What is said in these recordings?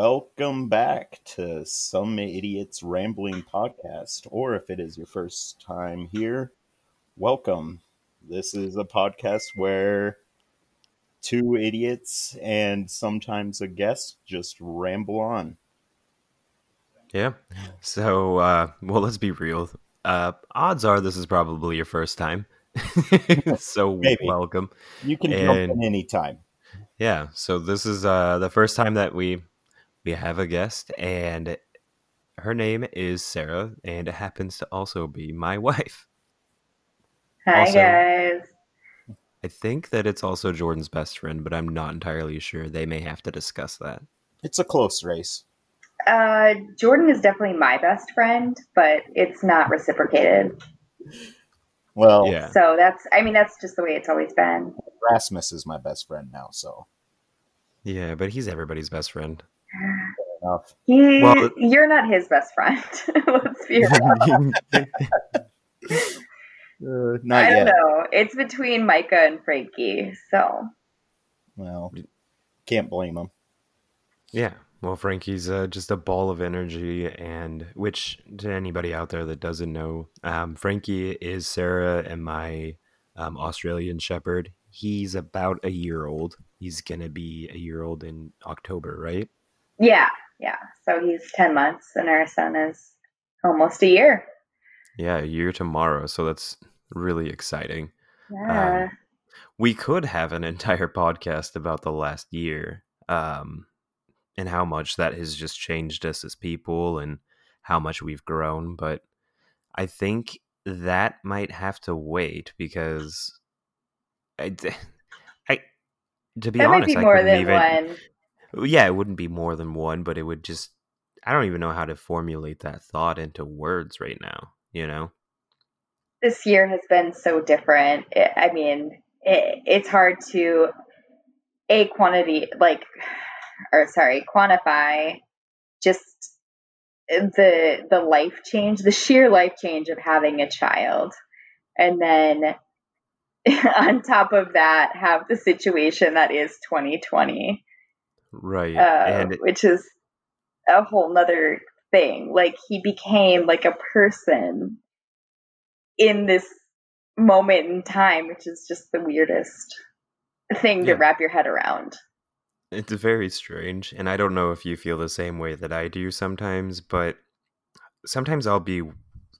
Welcome back to Some Idiots Rambling Podcast, or if it is your first time here, welcome. This is a podcast where two idiots and sometimes a guest just ramble on. Yeah. So, uh, well, let's be real. Uh, odds are this is probably your first time. so, Maybe. welcome. You can jump And- in anytime. Yeah. So this is uh, the first time that we we have a guest, and her name is Sarah, and it happens to also be my wife. Hi Also- guys. I think that it's also Jordan's best friend, but I'm not entirely sure. They may have to discuss that. It's a close race. Uh, Jordan is definitely my best friend, but it's not reciprocated. Well, Yeah. So that's, I mean, that's just the way it's always been. Rasmus is my best friend now, so Yeah, but he's everybody's best friend. Enough. He, Well- you're not his best friend. Let's be real. Uh, not I don't yet. know. It's between Micah and Frankie. So Well, can't blame him. Yeah. Well, Frankie's uh, just a ball of energy, and which to anybody out there that doesn't know, um, Frankie is Sarah and my um, Australian Shepherd. He's about a year old. He's gonna be a year old in October, right? Yeah, yeah. So he's 10 months and our son is almost a year. Yeah, a year tomorrow. So that's really exciting. Yeah. Um, we could have an entire podcast about the last year um, and how much that has just changed us as people and how much we've grown. But I think that might have to wait because I, I to be that might be I more than even, one. Yeah, it wouldn't be more than one, but it would just. I don't even know how to formulate that thought into words right now. You know. this year has been so different. I mean, it, it's hard to a quantity like, or sorry, quantify just the the life change, the sheer life change of having a child, and then on top of that, have the situation that is 2020, Right. uh, and which is a whole nother thing. Like he became like a person in this moment in time, which is just the weirdest thing to wrap your head around. It's very strange, and I don't know if you feel the same way that I do sometimes, but sometimes I'll be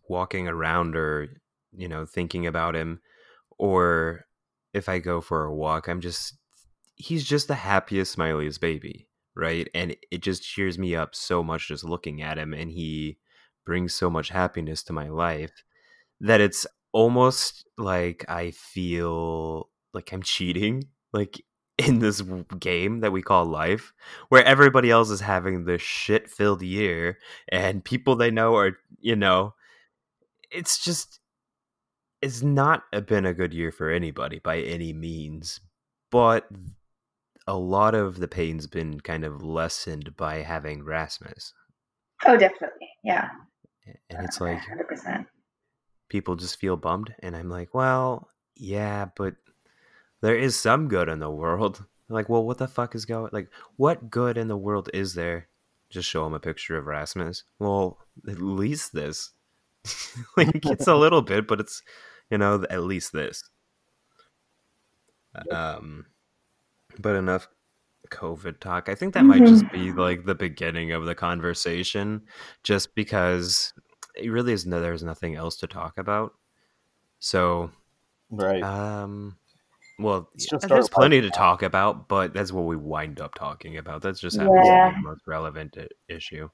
walking around or, you know, thinking about him, or if I go for a walk, I'm just, he's just the happiest, smiliest baby, right? And it just cheers me up so much just looking at him, and he brings so much happiness to my life that it's almost like I feel like I'm cheating. Like, in this game that we call life, where everybody else is having this shit filled year and people they know are, you know, it's just, it's not been a good year for anybody by any means, but a lot of the pain's been kind of lessened by having Rasmus. Oh, definitely. Yeah. And it's like, 100%. people just feel bummed and i'm like well yeah but there is some good in the world like well what the fuck is going like what good in the world is there just show him a picture of rasmus well at least this like it's a little bit but it's you know at least this um but enough covid talk i think that might just be like the beginning of the conversation just because it really is no there's nothing else to talk about so Right. um well just there's plenty to talk about but that's what we wind up talking about that's just Yeah. the most relevant issue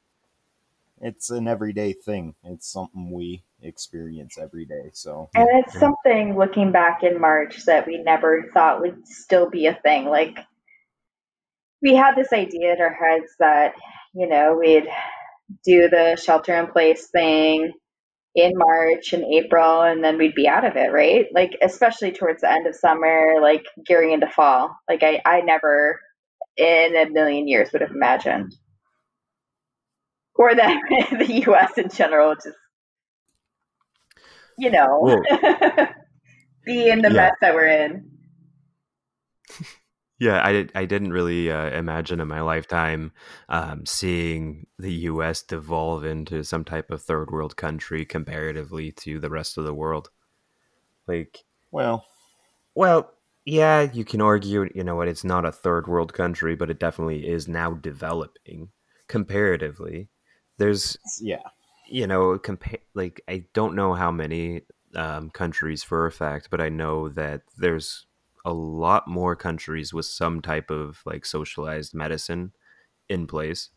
it's an everyday thing. It's something we experience every day. So And it's something looking back in March that we never thought would still be a thing. Like, we had this idea in our heads that, you know, we'd do the shelter in place thing in March and April, and then we'd be out of it, right? Like, especially towards the end of summer, like gearing into fall. Like, I, I never in a million years would have imagined. Or that the US in general just, you know, Well, be in the Yeah. mess that we're in. Yeah, I I didn't really uh, imagine in my lifetime um, seeing the U.S. devolve into some type of third world country comparatively to the rest of the world. Like, Well, well, yeah, you can argue, you know what, it's not a third world country, but it definitely is now developing comparatively. There's yeah. You know, compare like I don't know how many um, countries for a fact, but I know that there's a lot more countries with some type of like socialized medicine in place.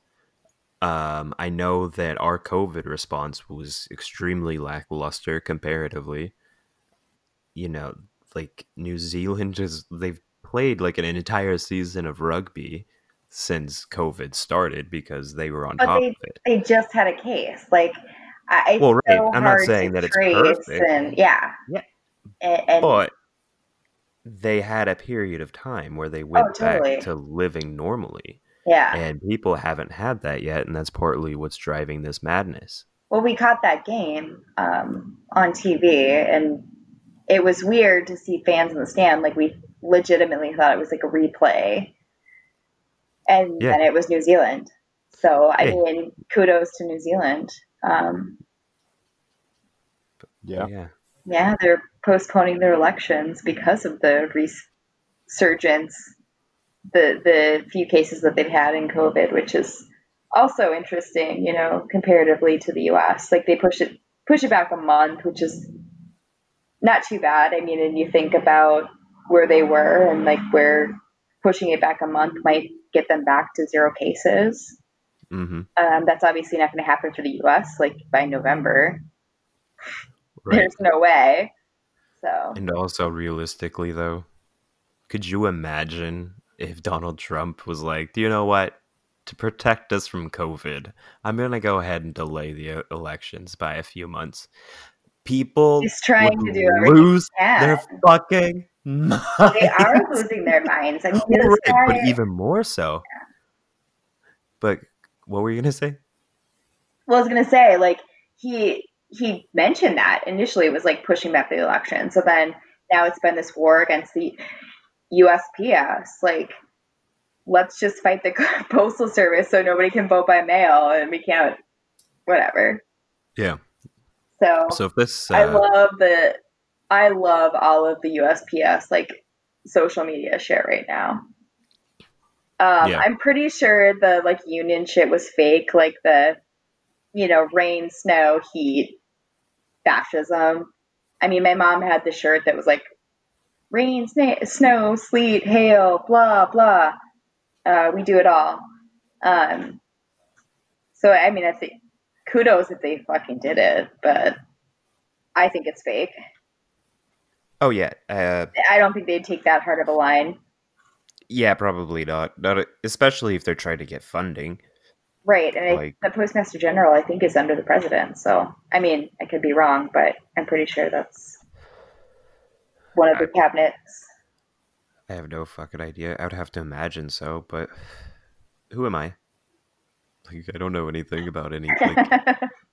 Um, I know that our COVID response was extremely lackluster comparatively. You know, like New Zealand just they've played like an entire season of rugby since COVID started because they were on But top they of it. they just had a case. Like I, well, right. So I'm not saying that it's perfect. and yeah. Yeah. And, and But they had a period of time where they went Oh, totally. back to living normally. yeah. And people haven't had that yet, and that's partly what's driving this madness. Well, we caught that game um, on TV, and it was weird to see fans in the stand. Like we legitimately thought it was like a replay, and Yeah. then it was New Zealand. So I Hey. mean, kudos to New Zealand. Um, Yeah. Yeah. yeah, they're postponing their elections because of the resurgence, the the few cases that they've had in COVID, which is also interesting, you know, comparatively to the U.S. Like they push it push it back a month, which is not too bad. I mean, and you think about where they were and like where pushing it back a month might get them back to zero cases. hmm Um, that's obviously not going to happen for the U.S. Like by November, Right. there's no way. So And also, realistically, though, could you imagine if Donald Trump was like, do you know what? To protect us from COVID, I'm going to go ahead and delay the elections by a few months. People he's trying to do lose he their fucking minds. they are losing their minds. I mean, Right, but even more so. But what were you going to say? well, I was gonna say, like he he mentioned that initially it was like pushing back the election. So then now it's been this war against the USPS. Like, let's just fight the postal service so nobody can vote by mail and we can't, whatever. Yeah. So, So if this, I uh, love the, I love all of the USPS like social media shit right now. Um, Yeah. I'm pretty sure the like union shit was fake, like the, you know, rain, snow, heat, fascism. I mean, my mom had the shirt that was like rain, sna- snow, sleet, hail, blah blah. Uh, we do it all. Um, so I mean, I think kudos if they fucking did it, but I think it's fake. Oh yeah, uh, I don't think they'd take that hard of a line. yeah, probably not. Not especially if they're trying to get funding. Right, and I, the postmaster general, I think, is under the president. So, I mean, I could be wrong, but I'm pretty sure that's one of the I- cabinets. I have no fucking idea. I would have to imagine so, but who am I? Like, I don't know anything about any like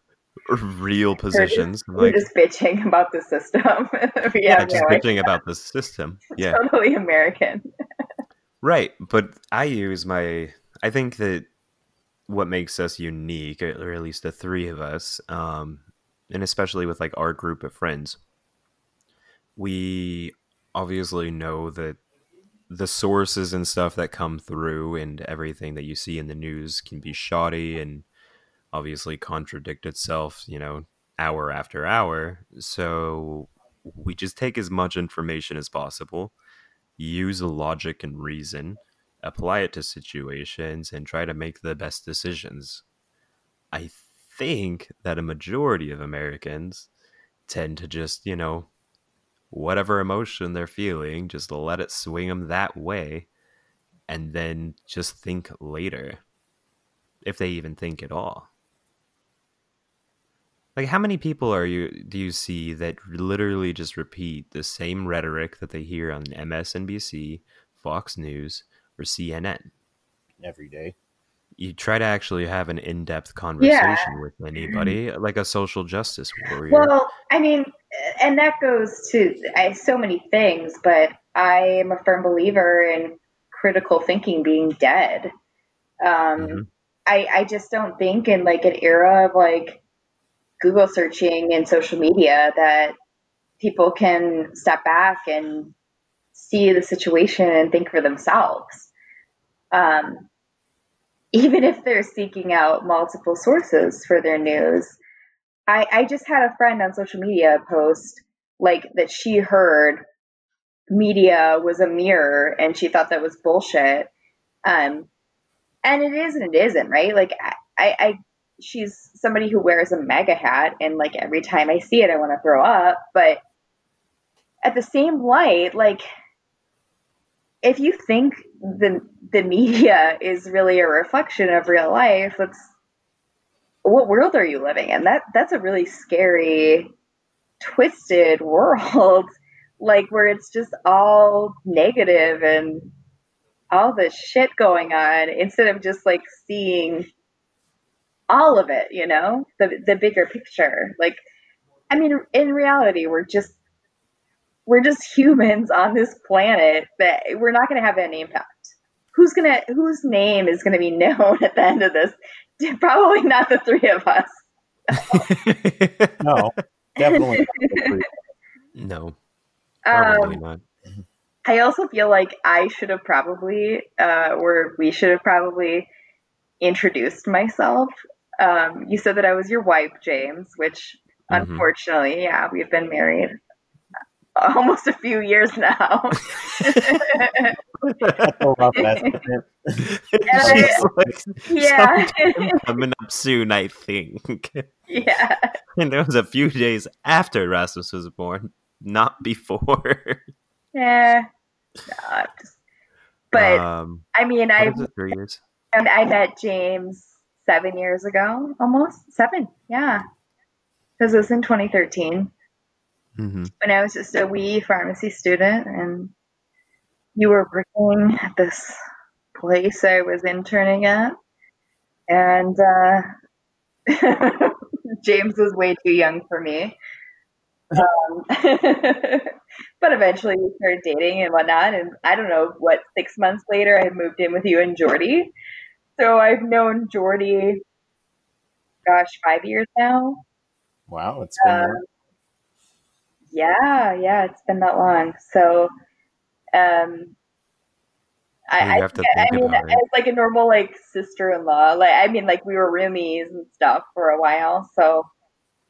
real positions. We're like, just bitching about the system. we yeah, just no bitching about the system. Yeah, totally American. right. But I use my. I think that what makes us unique, or at least the three of us, um, and especially with like our group of friends, we obviously know that the sources and stuff that come through and everything that you see in the news can be shoddy and obviously contradict itself, you know, hour after hour. So we just take as much information as possible, use logic and reason, apply it to situations, and try to make the best decisions. I think that a majority of Americans tend to just, you know, whatever emotion they're feeling, just let it swing them that way, and then just think later, if they even think at all. Like, how many people are you do you see that literally just repeat the same rhetoric that they hear on MSNBC, Fox News, or CNN? every day. You try to actually have an in-depth conversation with anybody, like a social justice warrior. Well, I mean, and that goes to I, so many things, but I am a firm believer in critical thinking being dead. Um, Mhm. I, I just don't think in like an era of like Google searching and social media that people can step back and see the situation and think for themselves. Um, even if they're seeking out multiple sources for their news. I, I just had a friend on social media post like that she heard media was a mirror and she thought that was bullshit. Um, and it is and it isn't, right? Like I, I she's somebody who wears a MAGA hat and like every time I see it I want to throw up, but at the same light, like if you think the the media is really a reflection of real life, that's what world are you living in? That that's a really scary, twisted world, like where it's just all negative and all this shit going on instead of just like seeing all of it, you know, the the bigger picture. Like, I mean, in reality, we're just we're just humans on this planet that we're not going to have any impact. Who's gonna whose name is going to be known at the end of this? Probably not the three of us. No, definitely. not the three. no, probably Um, not. I also feel like I should have probably, uh, or we should have probably introduced myself. Um, you said that I was your wife, James, which Mhm. unfortunately, yeah, we've been married almost a few years now. That's a rough estimate. Like, yeah, coming up soon, I think. yeah. and there was a few days after Rasmus was born, not before. Yeah. No, just, but um, I mean, I was three years? and I met James seven years ago, almost seven. Yeah, because it was in 2013 mm-hmm. when I was just a wee pharmacy student, and you were working at this place I was interning at, and uh, James was way too young for me. Um, but eventually we started dating and whatnot. And I don't know what, six months later, I moved in with you and Jordy. So I've known Jordy, gosh, five years now. Wow, it's been Um, yeah, yeah, it's been that long. So, um, I, I, have to I think mean, about it. as like a normal like sister-in-law, like I mean, like we were roomies and stuff for a while. So,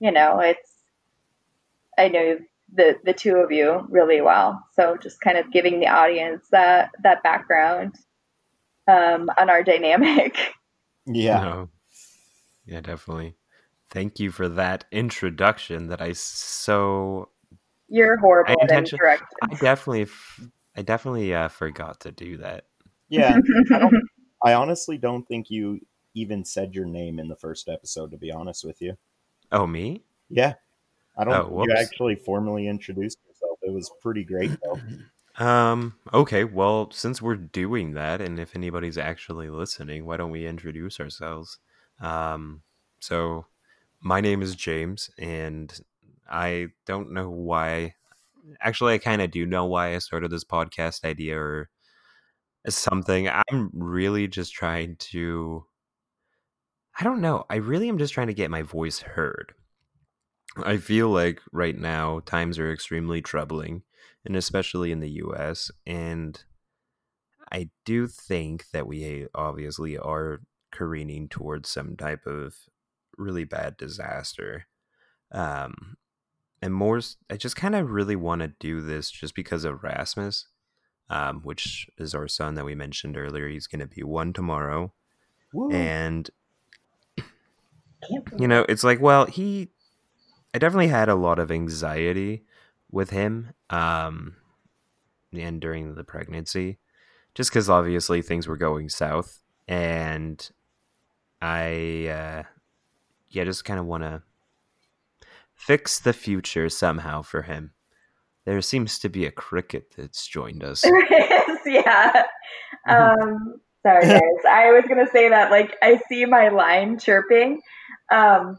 you know, it's I know the the two of you really well. So just kind of giving the audience that that background um, on our dynamic. yeah. No. Yeah, definitely. Thank you for that introduction that I so You're horrible I at intention- I definitely f- I definitely uh, forgot to do that. Yeah. I, don't, I honestly don't think you even said your name in the first episode, to be honest with you. Oh, me? Yeah. I don't Oh, think you actually formally introduced yourself. It was pretty great, though. Um, okay, well, since we're doing that, and if anybody's actually listening, why don't we introduce ourselves? Um, so my name is James, and I don't know why. Actually, I kind of do know why I started this podcast idea or something. I'm really just trying to. I don't know. I really am just trying to get my voice heard. I feel like right now times are extremely troubling, and especially in the US. And I do think that we obviously are careening towards some type of really bad disaster. Um, and more, I just kind of really want to do this just because of Rasmus, um, which is our son that we mentioned earlier. He's going to be one tomorrow. Woo. And you know it's like well he i definitely had a lot of anxiety with him um and during the pregnancy just because obviously things were going south and i uh yeah just kind of want to fix the future somehow for him there seems to be a cricket that's joined us There is, yeah. Um, sorry, guys. I was gonna say that like I see my line chirping. Um,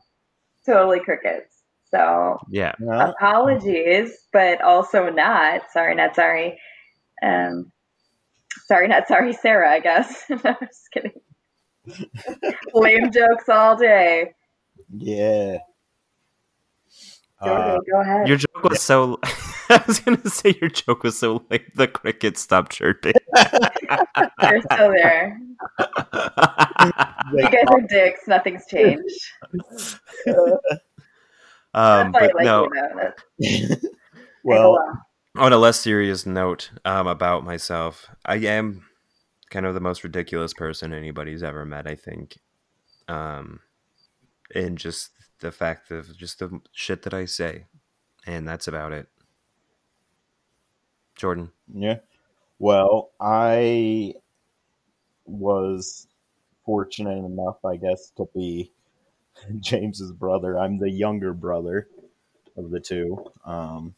totally crickets. So yeah Yeah. apologies, but also not sorry, not sorry. Um, sorry, not sorry, Sarah. I guess. no, I'm just kidding. Lame jokes all day. Yeah. Uh, go ahead. Your joke was so. I was gonna say your joke was so like the cricket stopped chirping. They're still there. You guys are dicks. Nothing's changed. Um, That's why I but like no, you, though. That- well, on a less serious note um, about myself, I am kind of the most ridiculous person anybody's ever met. I think, um, and just the fact of just the shit that I say, and that's about it. Jordan, yeah. Well, I was fortunate enough, I guess, to be James's brother. I'm the younger brother of the two. Um,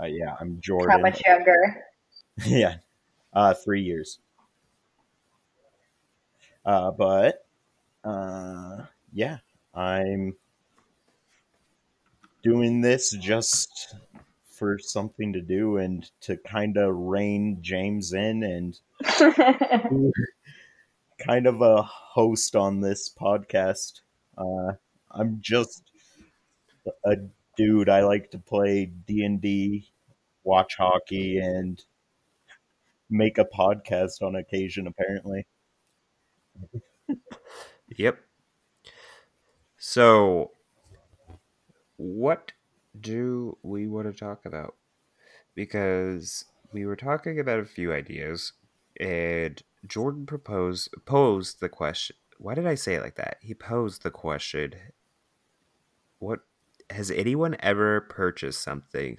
uh, yeah, I'm Jordan. How much younger? yeah, uh, three years. Uh, but uh, yeah, I'm doing this just for something to do and to kind of rein James in and kind of a host on this podcast. Uh, I'm just a dude. I like to play D and D, watch hockey, and make a podcast on occasion. Apparently, Yep. So, what do we want to talk about? Because we were talking about a few ideas, and Jordan proposed posed the question. Why did I say it like that? He posed the question. What has anyone ever purchased something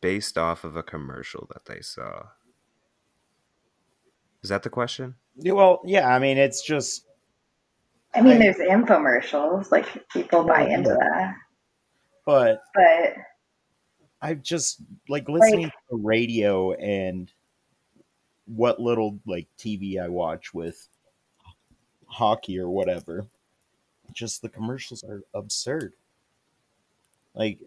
based off of a commercial that they saw? Is that the question? Yeah, well, yeah. I mean, it's just I mean, I- there's infomercials. Like people buy into that, but but I've just like listening to the radio and what little like TV I watch with hockey or whatever. Just the commercials are absurd. Like,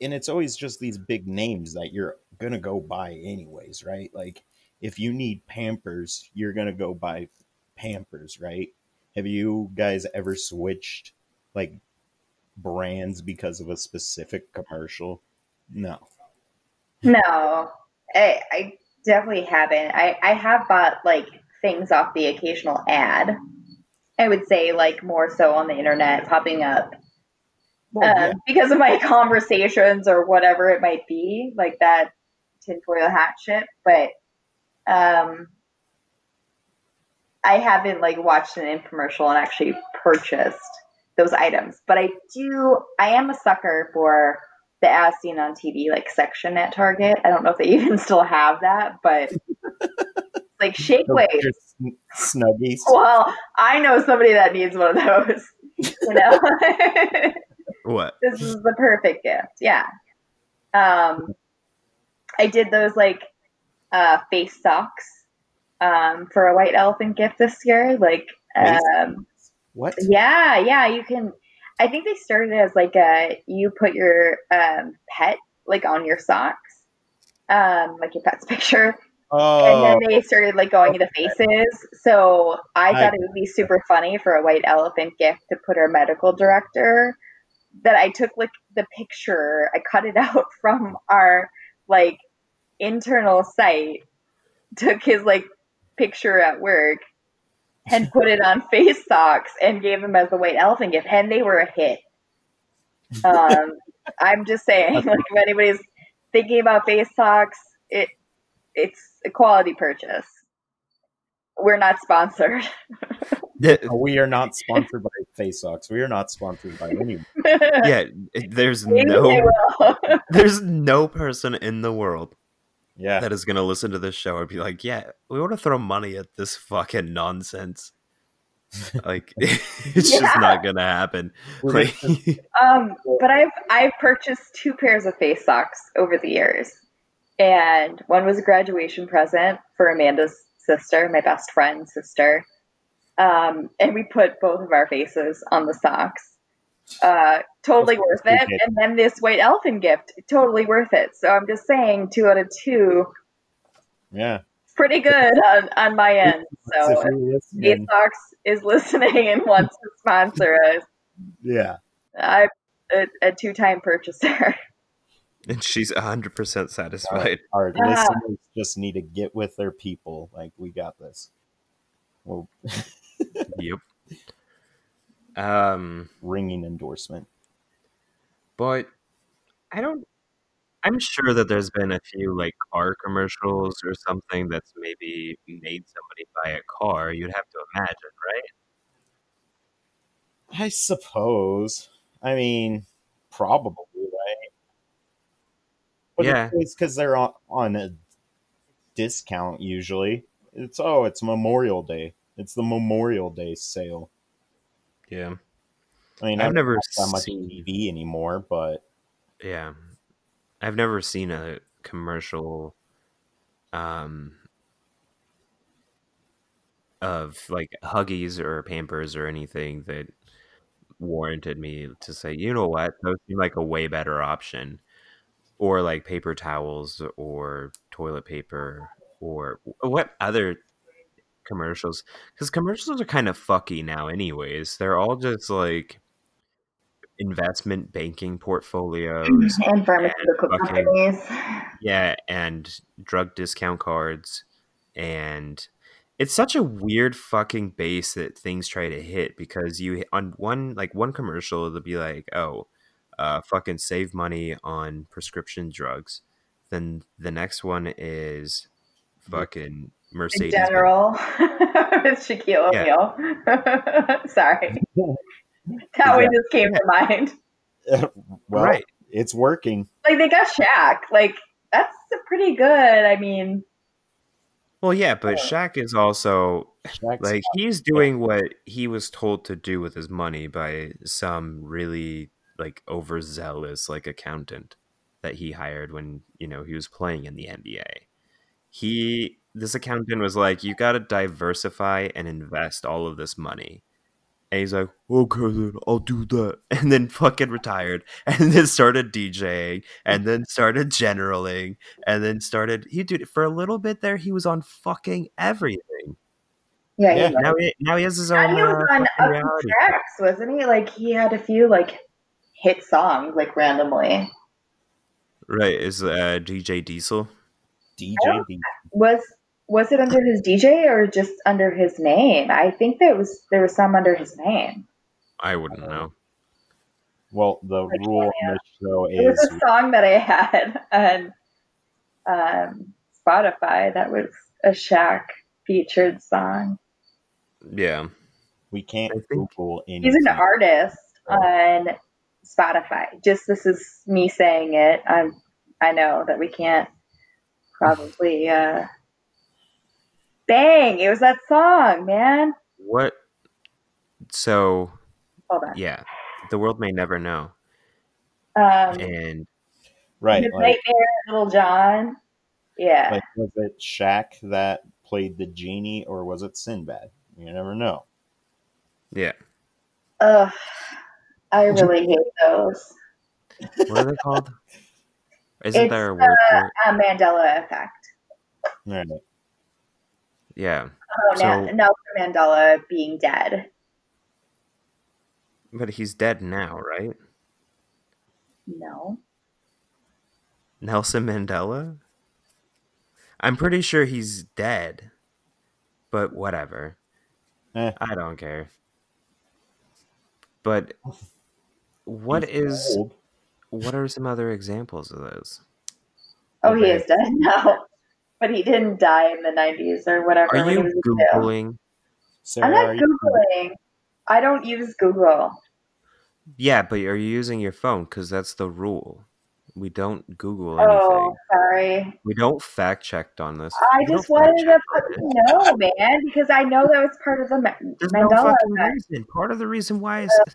and it's always just these big names that you're gonna go buy anyways, right? Like, if you need Pampers, you're gonna go buy Pampers, right? Have you guys ever switched like brands because of a specific commercial? No. no, I, I definitely haven't. I, I have bought like things off the occasional ad. I would say like more so on the internet popping up Well, um, because of my conversations or whatever it might be, like that tinfoil hat shit. But um, I haven't like watched an infomercial and actually purchased those items. But I do. I am a sucker for the as seen on TV like section at Target. I don't know if they even still have that, but like shake yeah. weight. Just snuggies. Well, I know somebody that needs one of those. You know. What? this is the perfect gift. Yeah. Um, I did those like uh, face socks um, for a white elephant gift this year. Like, um, What? yeah, yeah, you can. I think they started as like a you put your um, pet like on your socks, um, like your pet's picture, Oh, and then they started like going into faces. So I I- thought it would be super funny for a white elephant gift to put our medical director. That I took like the picture, I cut it out from our like internal site, took his like picture at work, and put it on face socks and gave him as the white elephant gift, and they were a hit. Um, I'm just saying, like if anybody's thinking about face socks, it it's a quality purchase. We're not sponsored. we are not sponsored by Face Socks. We are not sponsored by anyone. yeah, there's Maybe no there's no person in the world Yeah. that is gonna listen to this show and be like, yeah, we want to throw money at this fucking nonsense. like it's just not gonna happen. Like, Um, but I've I've purchased two pairs of face socks over the years, and one was a graduation present for Amanda's sister, my best friend's sister. Um, and we put both of our faces on the socks. Uh, totally worth it. And then this white elephant gift, totally worth it. So I'm just saying, two out of two. Yeah. pretty good on, on my end. So you're ASOX is listening and wants to sponsor us. yeah. I'm a, a two time purchaser. And she's 100% satisfied. Our Yeah. listeners just need to get with their people. Like we got this. Well, yep. Um, ringing endorsement. but I don't. I'm sure that there's been a few like car commercials or something that's maybe made somebody buy a car. You'd have to imagine, right? I suppose. I mean, probably right. But Yeah. it's because they're on, on a discount usually. It's oh, it's Memorial Day. It's the Memorial Day sale. Yeah. I mean, I've never that much seen- TV anymore, but Yeah. I've never seen a commercial um of like Huggies or Pampers or anything that warranted me to say, you know what, those seem like a way better option. Or like paper towels or toilet paper or uh, what other commercials? Because commercials are kind of fucky now, anyways. They're all just like investment banking portfolios and pharmaceutical fucking- companies. yeah, and drug discount cards. And it's such a weird fucking base that things try to hit because you on one like one commercial it'll be like, oh, uh fucking save money on prescription drugs. Then the next one is fucking In Mercedes. general, with Shaquille Yeah. O'Neal. Sorry. That one just came to mind. well, right. it's working. Like they got Shaq. Like that's a pretty good. I mean, Well, yeah, but Shaq is also Shaq's like he's doing what he was told to do with his money by some really like overzealous like accountant that he hired when you know he was playing in the NBA. He this accountant was like, "You got to diversify and invest all of this money." And he's like, "Okay, then I'll do that," and then fucking retired, and then started DJing, and then started generaling, and then started he did for a little bit there. He was on fucking everything. yeah, Yeah. Now he now he has his and own he was uh, on up tracks, wasn't he? Like he had a few like hit songs, like randomly. Right, is uh, DJ Diesel? DJ. D- Was was it under his DJ or just under his name? I think there was there was some under his name. I wouldn't know. Well, the Like, rule on this show It was a song that I had on um, Spotify that was a Shaq featured song. Yeah, we can't Google anything. He's an artist on Spotify. Just this is me saying it. I'm, I know that we can't probably. Uh... Bang! It was that song, man. what? So Hold on. yeah, the world may never know. Um, And Right. Like, Nightmare, Little John. Yeah. like, was it Shaq that played the genie or was it Sinbad? You never know. yeah, Ugh. I really hate those. what are they called? Isn't It's, there a word for it? A Mandela effect. Right. Yeah, Oh, So- Na- Nelson Mandela being dead. but he's dead now, right? No. Nelson Mandela. I'm pretty sure he's dead, but whatever. Eh. I don't care. But what He's is old. what are some other examples of those? Oh, he is dead now. But he didn't die in the 90s or whatever. Are you was in jail. googling? Sarah, I'm are not you- Googling. I don't use Google. Yeah, but are you using your phone? Because that's the rule. We don't Google oh, anything. Oh, sorry. We don't fact check on this. I We just wanted to fact-check fucking know, man, because I know that was part of the Ma- There's no fucking effect. reason. Part of the reason why is uh,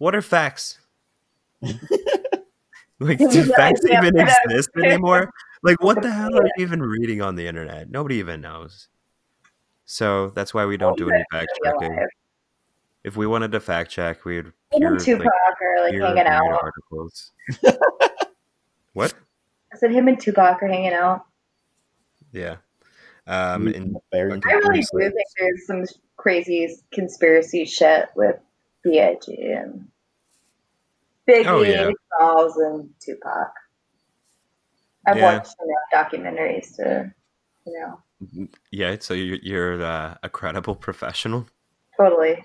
what are facts? like, do facts even exist anymore? Like, what the hell are you even reading on the internet? Nobody even knows. So that's why we don't do any fact checking. If we wanted to fact check, we'd Him pure, and Tupac like, are like hanging out. articles. what? I said him and Tupac are hanging out. Yeah. Um, Reading and very Okay, I really do think there's some crazy conspiracy shit with B.I.G. and Biggie, Oh, yeah. Smalls, and Tupac. I've Yeah. watched enough documentaries to, you know, yeah, so you're, you're uh, a credible professional. totally.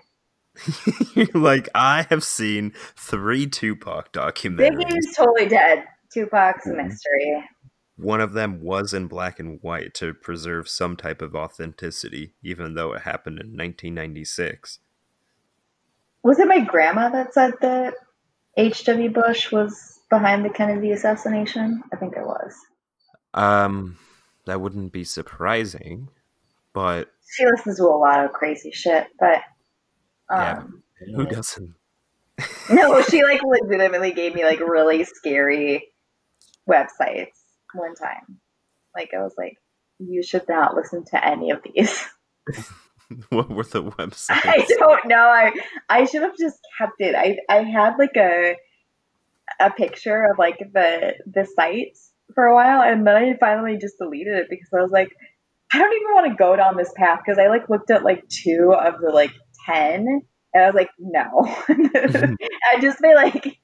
Like, I have seen three Tupac documentaries. Biggie's totally dead. Tupac's a Mhm. mystery. One of them was in black and white to preserve some type of authenticity, even though it happened in 1996. Was it my grandma that said that H.W. Bush was behind the Kennedy assassination? I think it was. Um, that wouldn't be surprising, but She listens to a lot of crazy shit, but Yeah. um, who doesn't? no, she like legitimately gave me like really scary websites one time. Like I was like, you should not listen to any of these. what were the websites? I don't know. I I should have just kept it. I I had like a a picture of like the the sites for a while, and then I finally just deleted it because I was like, I don't even want to go down this path because I like looked at like two of the like ten, and I was like, no. I just by like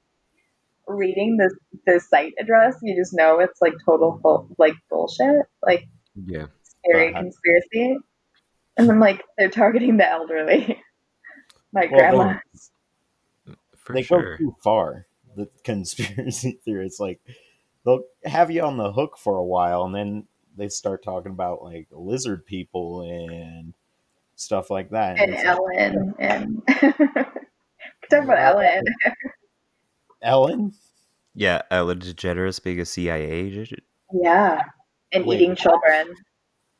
reading the the site address, you just know it's like total full, like bullshit, like yeah. scary Uh-huh. conspiracy. And I'm like, they're targeting the elderly. My Well, grandma. For they sure. go too far. The conspiracy theorists, like they'll have you on the hook for a while, and then they start talking about like lizard people and stuff like that. and it's like, Ellen and talk about Ellen. Ellen, Yeah, Ellen DeGeneres being a CIA agent. Yeah. And Wait, eating children.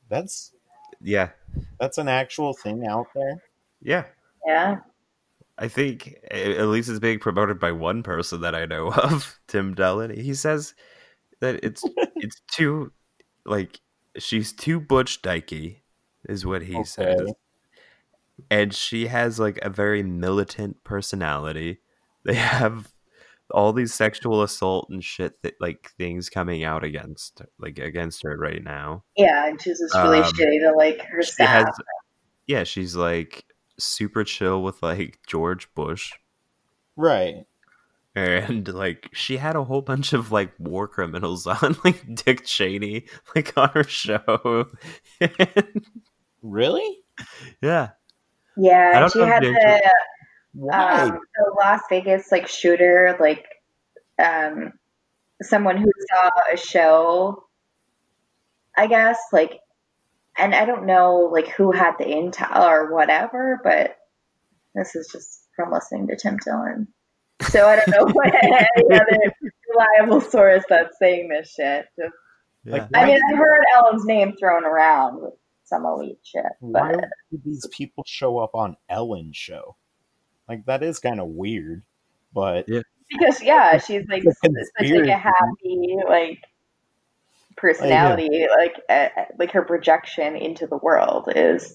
that's Yeah, that's an actual thing out there. yeah. Yeah. I think at least it's being promoted by one person that I know of, Tim Dillon. He says that it's it's too like she's too butch dykey, is what he says, and she has like a very militant personality. They have all these sexual assault and shit that like things coming out against like against her right now. Yeah, and she's just really Um, shitty to like her She staff. has, yeah, she's like super chill with like George Bush. Right. and like she had a whole bunch of like war criminals on like Dick Cheney like on her show. Really? yeah. Yeah, and she had they the Why? um, the Las Vegas like shooter, like um, someone who saw a show, I guess, like, and I don't know like who had the intel or whatever, but this is just from listening to Tim Dillon. So I don't know what any other reliable source that's saying this shit. Just, Yeah. I mean, I've heard Ellen's name thrown around with some elite shit, Why but would these people show up on Ellen's show? Like that is kind of weird, but Yeah. because yeah, she's like The such like a happy like personality, like uh, like her projection into the world is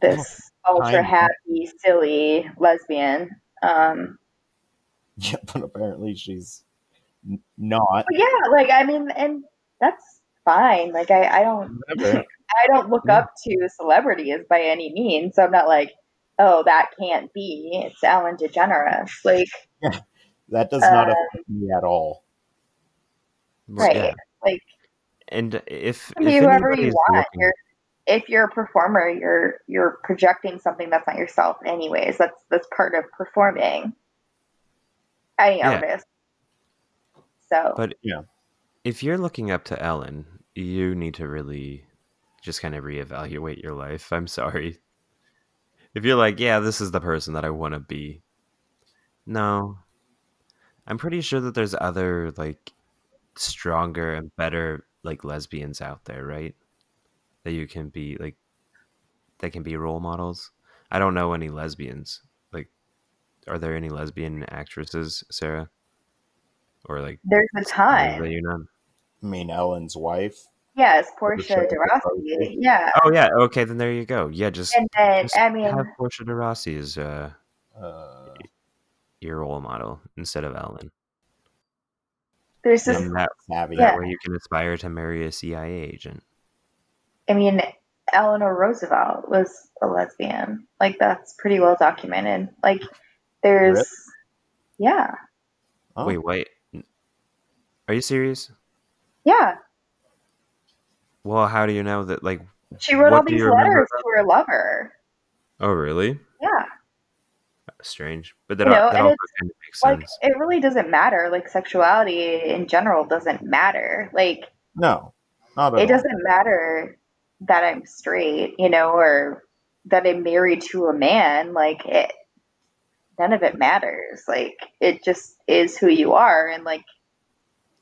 this ultra happy, silly lesbian. Um, yeah, but apparently she's not. yeah, like I mean, and that's fine. Like I, I don't, I don't look up to celebrities by any means. So I'm not like, oh, that can't be. It's Ellen DeGeneres. Like, That does not Uh, affect me at all. Well, right? yeah. Like. And if, if whoever you want, looking... you're, if you're a performer, you're you're projecting something that's not yourself. Anyways, that's that's part of performing. Any Yeah. artist. So but Yeah. if you're looking up to Ellen, you need to really just kind of reevaluate your life. I'm sorry. If you're like, yeah, this is the person that I want to be. No. I'm pretty sure that there's other like stronger and better like lesbians out there, right? That you can be like that can be role models. I don't know any lesbians. Like are there any lesbian actresses, Sarah? Or like there's a ton. that you know? I mean, Ellen's wife. Yes, Portia show de Rossi. Rossi. Yeah, Oh yeah, okay, then there you go. Yeah, just, and then just I mean, have Portia de Rossi as uh, Uh, your role model instead of Ellen. there's this. That, savvy. Yeah. that way you can aspire to marry a CIA agent. I mean, Eleanor Roosevelt was a lesbian. Like that's pretty well documented. Like there's Really? yeah. Oh, Wait, wait. Are you serious? Yeah. Well, how do you know that? Like, She wrote all these letters to her lover. oh, really? Yeah. Strange, but that, You know, that and also it's kind of makes Like sense. it really doesn't matter. Like sexuality in general doesn't matter. Like no, not at it all. doesn't matter that I'm straight, you know, or that I'm married to a man. Like it none of it matters. Like it just is who you are and like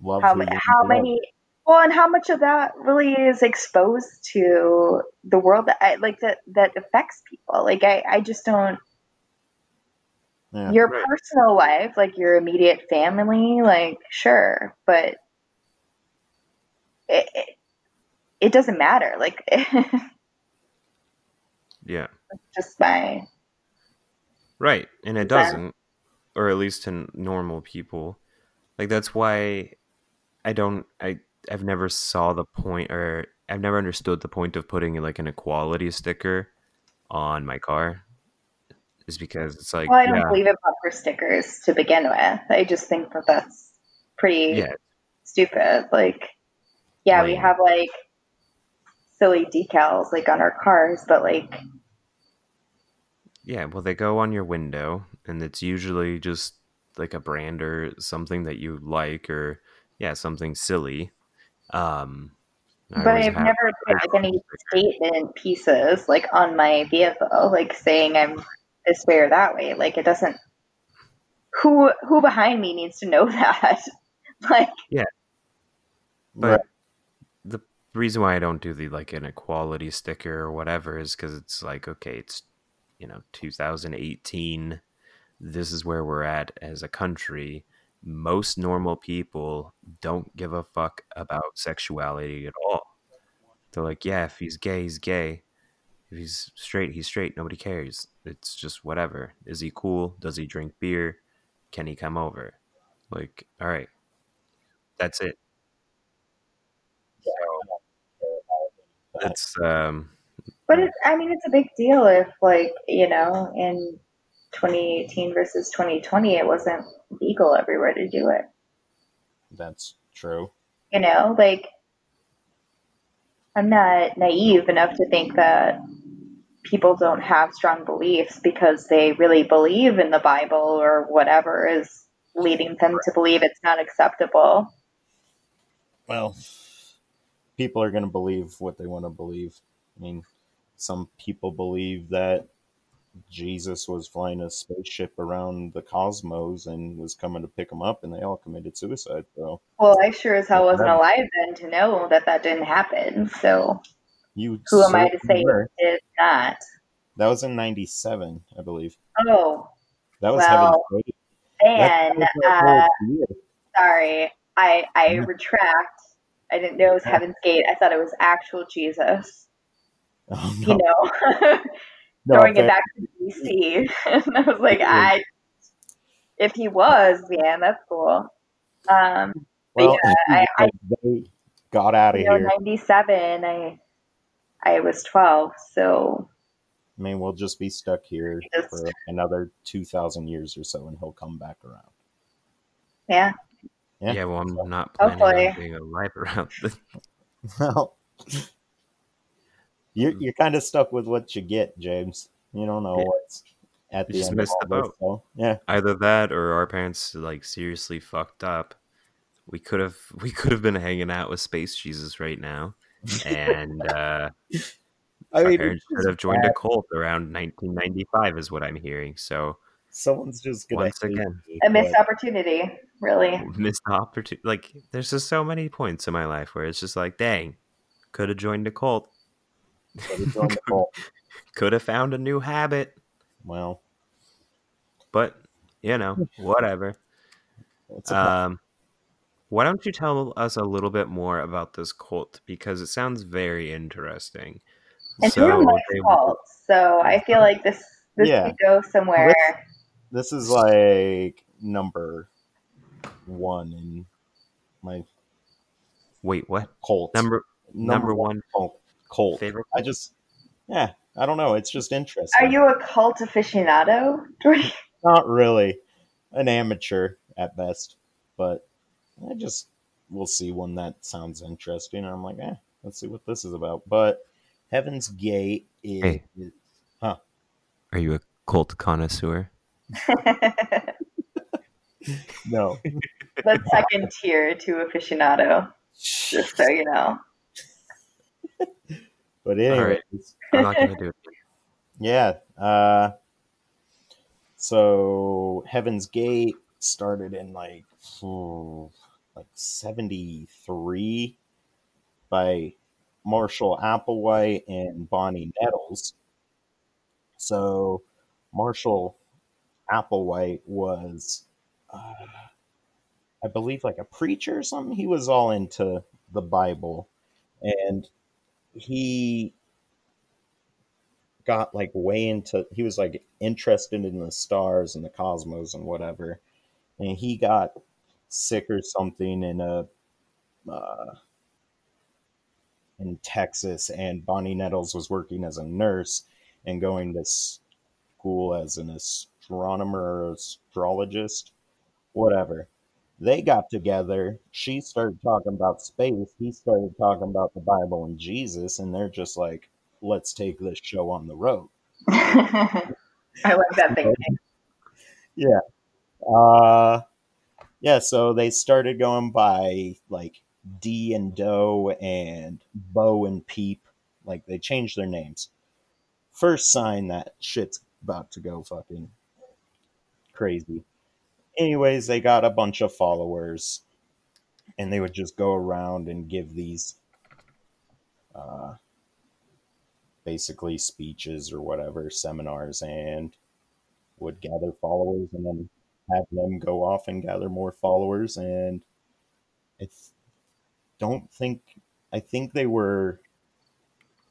Love how who ma- how love. many well and how much of that really is exposed to the world that I, like that that affects people like i i just don't Yeah. your Right. personal life like your immediate family like sure but it it, it doesn't matter like Yeah, just my right. And it doesn't, or at least to normal people. Like that's why I don't. I I've never saw the point, or I've never understood the point of putting like an equality sticker on my car. Is because it's like well i don't yeah, believe in bumper stickers to begin with i just think that that's pretty yeah, stupid. Like, yeah, we have like silly decals like on our cars, but like, Yeah, well, they go on your window, and it's usually just like a brand or something that you like, or yeah, something silly. Um, but I've have- never put like any statement pieces like on my vehicle, like saying I'm this way or that way. Like, it doesn't. Who who behind me needs to know that? like, yeah, but Right. the reason why I don't do the like an equality sticker or whatever is because it's like okay, it's you know 2018. This is where we're at as a country. Most normal people don't give a fuck about sexuality at all. They're like, yeah, if he's gay, he's gay. If he's straight, he's straight. Nobody cares. It's just whatever. Is he cool? Does he drink beer? Can he come over? Like, all right, that's it. So it's um, but it's. I mean, it's a big deal if like you know in 2018 versus 2020, it wasn't legal everywhere to do it. That's true. you know like i'm not naive enough to think that people don't have strong beliefs because they really believe in the bible or whatever is leading them to believe it's not acceptable Well, people are going to believe what they want to believe. I mean, some people believe that Jesus was flying a spaceship around the cosmos and was coming to pick them up, and they all committed suicide. So well i sure as hell wasn't alive then to know that that didn't happen so you who am i to say were. it did not That was in '97, I believe. oh That was Well, Heaven's Gate. and That was our uh, sorry i i Yeah. retract i didn't know it was heaven's gate i thought it was actual jesus Oh, you know No, throwing it back to DC. and I was like, I, if he was, man, that's cool. Um, but well, yeah, I, I, they got out of you know, here. 97, I, I was 12, so I mean, we'll just be stuck here Just- for another 2,000 years or so, and he'll come back around. yeah. Yeah. yeah. well, I'm not planning Hopefully. on being alive around. Well, you're, you're kind of stuck with what you get, James. You don't know Yeah. what's at You the just end of all the this. So, yeah. either that or our parents like seriously fucked up. We could have we could have been hanging out with Space Jesus right now, and uh, I our mean, parents it's could have joined a cult around 1995, is what I'm hearing. So someone's just gonna Once again. A missed opportunity, really. missed opportunity. Like, there's just so many points in my life where it's just like, dang, could have joined a cult. but it's on the call. Could have found a new habit, Well, but you know, whatever. Um, why don't you tell us a little bit more about this cult because it sounds very interesting. And who am I they- fault? So I feel like this this Yeah. could go somewhere. this is like number one in my wait, what cult. number number one cult, cult. Favorite I just, yeah, I don't know. It's just interesting. Are you a cult aficionado, Jordy? Not really. An amateur at best. But I just, we'll see one that sounds interesting. And I'm like, eh, let's see what this is about. But Heaven's Gate is. Hey. Huh. Are you a cult connoisseur? No. the second tier to aficionado, just so you know. But anyways, I'm not gonna do it. yeah. Uh, so Heaven's Gate started in like hmm, like seventy three by Marshall Applewhite and Bonnie Nettles. So Marshall Applewhite was, uh, I believe, like a preacher or something. He was all into the Bible, and he got like way into he was like interested in the stars and the cosmos and whatever. And he got sick or something in a uh, in Texas and Bonnie Nettles was working as a nurse and going to school as an astronomer astrologist whatever they got together she started talking about space he started talking about the Bible and Jesus and they're just like let's take this show on the road. I like that thinking. yeah. Uh yeah so they started going by like d and Do and bo and peep like they changed their names. First sign that shit's about to go fucking crazy anyways they got a bunch of followers and they would just go around and give these uh basically speeches or whatever seminars and would gather followers and then have them go off and gather more followers and I don't think I think they were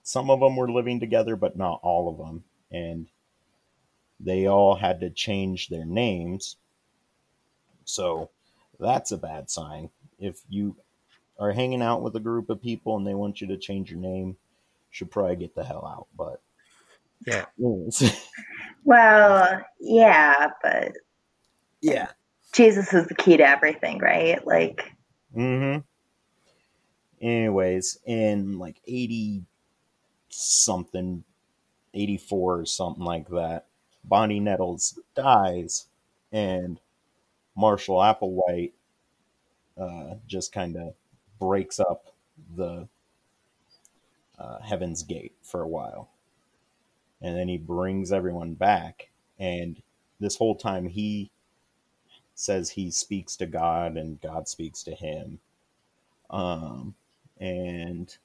some of them were living together but not all of them and they all had to change their names so that's a bad sign if you are hanging out with a group of people and they want you to change your name you should probably get the hell out but Yeah. anyways, Well, yeah, but yeah Jesus is the key to everything, right? Like, Mm-hmm. Anyways, in like eighty something, eighty four or something like that, Bonnie Nettles dies, and Marshall Applewhite uh, just kind of breaks up the uh, Heaven's Gate for a while, and then he brings everyone back, and this whole time he says he speaks to God and God speaks to him. Um, and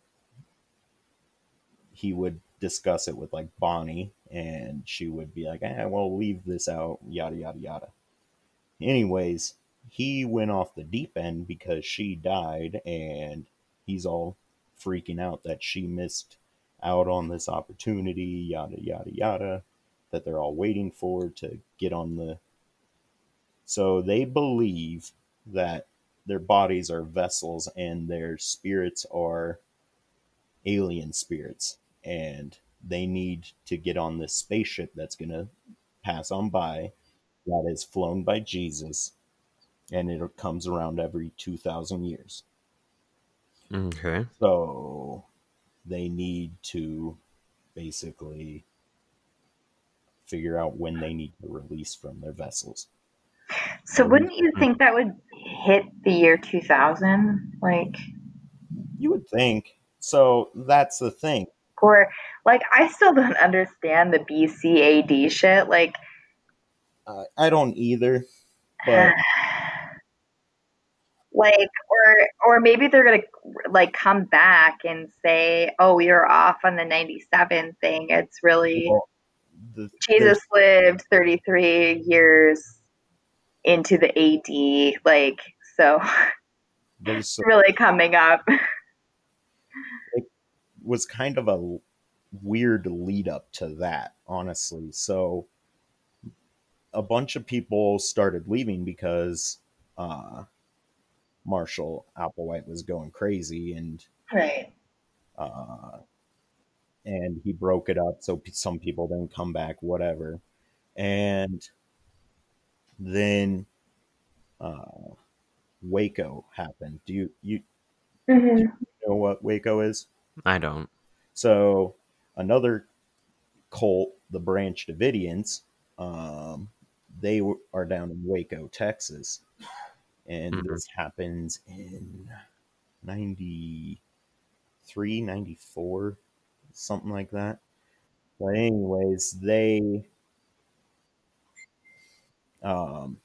he would discuss it with like Bonnie, and she would be like, eh, well, leave this out, yada, yada, yada. Anyways, he went off the deep end because she died, and he's all freaking out that she missed out on this opportunity, yada, yada, yada, that they're all waiting for to get on the so they believe that their bodies are vessels and their spirits are alien spirits. And they need to get on this spaceship that's going to pass on by that is flown by Jesus. And it comes around every 2,000 years. Okay. So they need to basically figure out when they need to release from their vessels. so wouldn't you think that would hit the year 2000? Like, You would think. So that's the thing. or, like, I still don't understand the BCAD shit. Like, Uh, I don't either, but like or or maybe they're gonna like come back and say oh we were off on the 97 thing it's really well, the, jesus lived 33 years into the ad like so really coming up it was kind of a weird lead up to that, honestly. So a bunch of people started leaving because uh, Marshall Applewhite was going crazy, and right uh, and he broke it up so p- some people didn't come back, whatever. And then uh, Waco happened. Do you you hmm know what Waco is? I don't. So another cult, the Branch Davidians, um, they w- are down in Waco, Texas, and Mhm. this happens in 93, 94, something like that. But anyways, they um,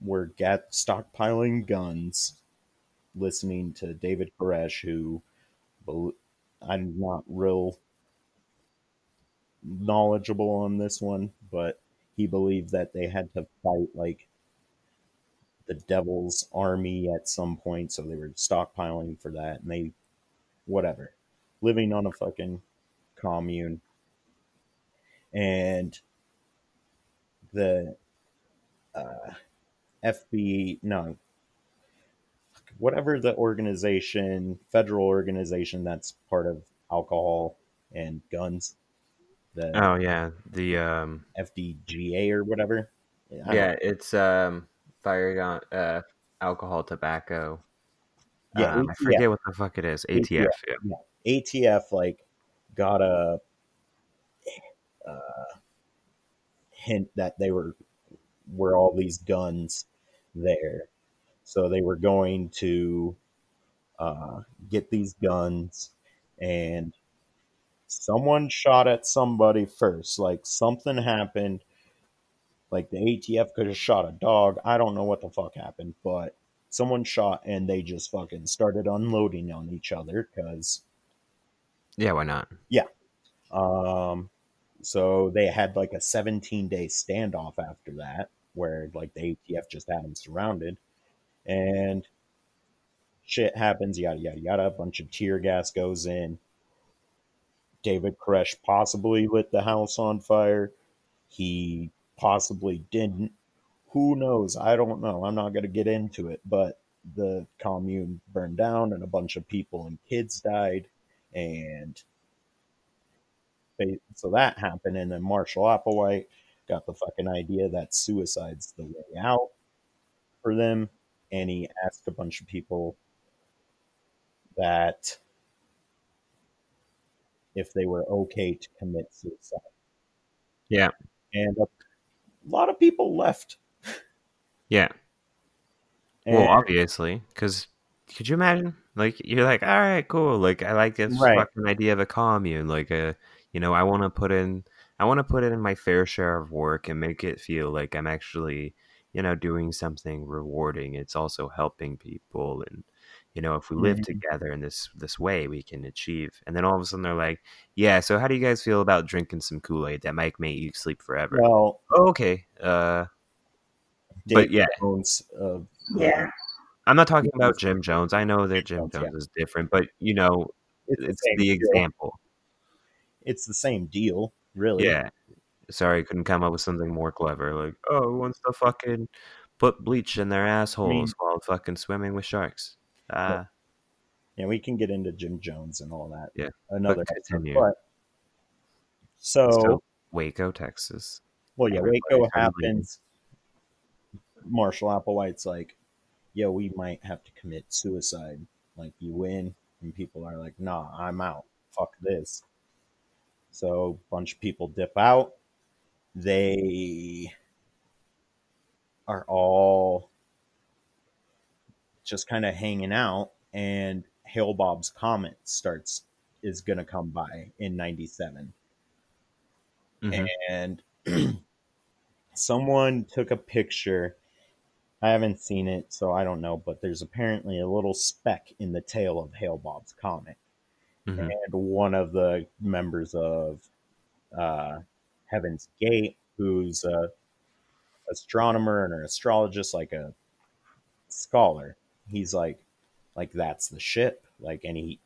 were get stockpiling guns, listening to David Koresh, who I'm not real knowledgeable on this one, but he believed that they had to fight like the devil's army at some point, so they were stockpiling for that, and they whatever, living on a fucking commune, and the uh, FB no whatever the organization federal organization that's part of alcohol and guns the Oh yeah, the um FDGA or whatever yeah, it's um fired on uh alcohol, tobacco. Yeah, um, I forget what the fuck it is. ATF. Yeah. ATF like got a uh, hint that they were were all these guns there, so they were going to uh, get these guns, and someone shot at somebody first. Like something happened. Like the ATF could have shot a dog. I don't know what the fuck happened, but someone shot and they just fucking started unloading on each other because Yeah, why not? Yeah. Um, so they had like a 17 day standoff after that, where like the ATF just had them surrounded, and shit happens, yada yada yada. A bunch of tear gas goes in. David Koresh possibly lit the house on fire. He possibly didn't. Who knows? I don't know. I'm not going to get into it, but the commune burned down and a bunch of people and kids died. And they, so that happened. And then Marshall Applewhite got the fucking idea that suicide's the way out for them. And he asked a bunch of people that if they were okay to commit suicide. Yeah. And a lot of people left. Yeah. And, Well, obviously, because could you imagine? Like, you're like, all right, cool. Like, I like this Right. fucking idea of a commune. Like, a, you know, I want to put in, I want to put in my fair share of work and make it feel like I'm actually, you know, doing something rewarding. It's also helping people, and you know, if we live Mhm. together in this this way, we can achieve. And then all of a sudden, they're like, yeah. So, how do you guys feel about drinking some Kool Aid that might make you sleep forever? well, oh, okay. Uh, But yeah. Jones, uh, Yeah. I'm not talking about Jim Jim Jones. I know that Jim Jones, yeah. Is different, but you know, it's, it's same the example. It's the same deal, really. Yeah. Sorry, I couldn't come up with something more clever. Like, oh, who wants to fucking put bleach in their assholes while fucking swimming with sharks? Ah, Yeah, we can get into Jim Jones and all that. Yeah, Another continue. But so, So- Waco, Texas. well, yeah, everybody's Waco happens. Marshall Applewhite's like, yeah, we might have to commit suicide. Like, you win, and people are like, nah, I'm out. Fuck this. So, a bunch of people dip out. They are all just kind of hanging out, and Hale-Bopp's Comet starts is going to come by in 97 Mhm. and someone took a picture. I haven't seen it, so I don't know, but there's apparently a little speck in the tail of Hale-Bopp's comet. Mhm. And one of the members of uh, Heaven's Gate, who's a astronomer and an astrologist, like a scholar, he's like, like that's the ship. Like, and he,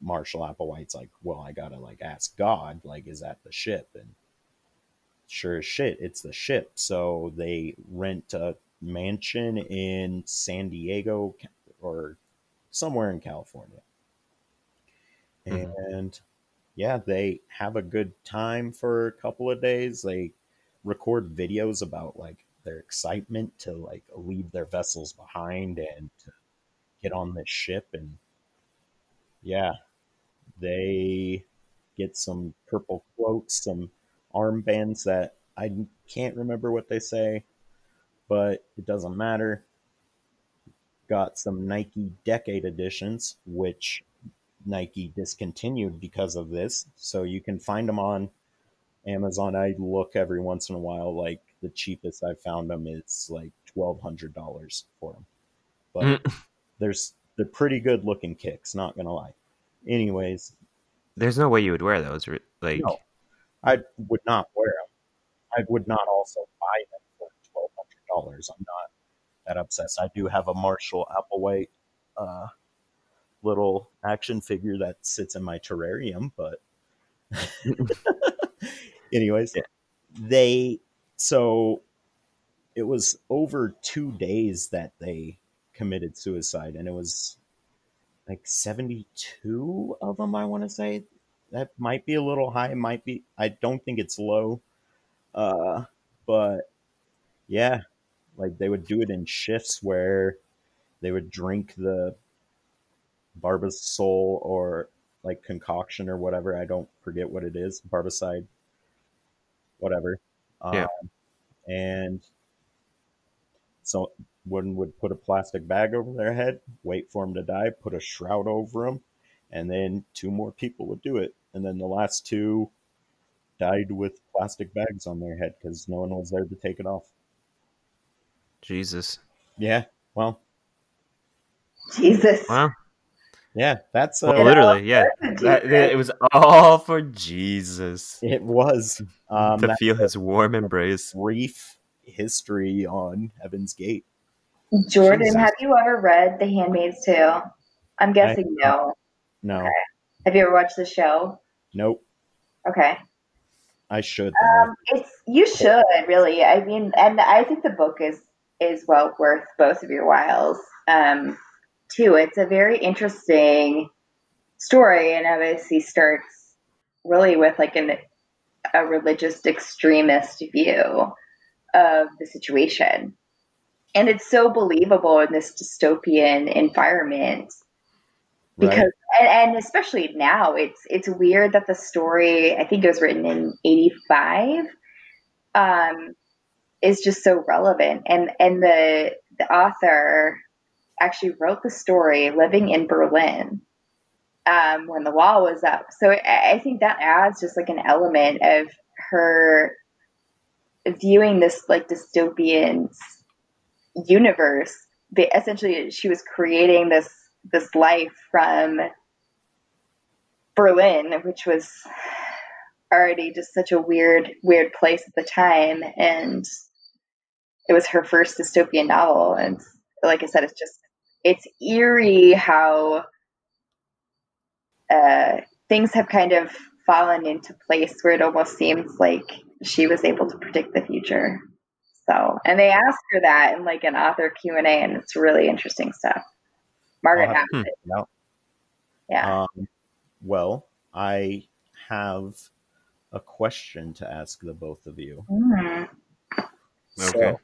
Marshall Applewhite's like, well, I gotta like ask God, like, is that the ship? And sure as shit, it's the ship. So they rent a mansion in San Diego or somewhere in California. Mhm. And yeah, they have a good time for a couple of days. They record videos about like their excitement to like leave their vessels behind and get on this ship and yeah, they get some purple cloaks, some armbands that I can't remember what they say, but it doesn't matter. Got some Nike Decade editions, which Nike discontinued because of this. So you can find them on Amazon. I look every once in a while. Like the cheapest I've found them is like twelve hundred dollars for them, but Mm. there's they're pretty good looking kicks. Not gonna lie. Anyways, There's no way you would wear those. Like, no, I would not wear them. I would not also buy them for twelve hundred dollars. I'm not that obsessed. I do have a Marshall Applewhite uh, little action figure that sits in my terrarium, but anyways, Yeah. they so it was over two days that they committed suicide, and it was like seventy-two of them. I want to say that might be a little high. Might be. I don't think it's low, uh, but yeah, like they would do it in shifts where they would drink the barbasol or like concoction or whatever. I don't forget what it is. Barbicide, whatever. Um, Yeah. And so one would put a plastic bag over their head, wait for them to die, put a shroud over them, and then two more people would do it. And then the last two died with plastic bags on their head because no one was there to take it off. Jesus. Yeah. Well, Jesus. Wow. Yeah, that's uh, Well, literally, yeah. That's That, it was all for Jesus it was um, to feel his warm embrace. brief history on Heaven's Gate. Jordan, Jesus. have you ever read The Handmaid's Tale? I'm guessing no. No, Have you ever watched the show? nope. Okay. I should. Um, it's you should really. I mean, and I think the book is is well worth both of your whiles. Um, too. It's a very interesting story, and obviously starts really with like an a religious extremist view of the situation, and it's so believable in this dystopian environment because right? and, and especially now it's it's weird that the story i think it was written in 85 um is just so relevant and and the the author actually wrote the story living in berlin um when the wall was up. So i, think that adds just like an element of her viewing this like dystopian universe. Essentially she was creating this this life from Berlin, which was already just such a weird, weird place at the time, and it was her first dystopian novel. And like I said, it's just it's eerie how uh, things have kind of fallen into place where it almost seems like she was able to predict the future. So, and they asked her that in like an author Q and A, and it's really interesting stuff. Margaret I'll have has to it. No. Yeah. Um, well, I have a question to ask the both of you. Mm. Okay. So,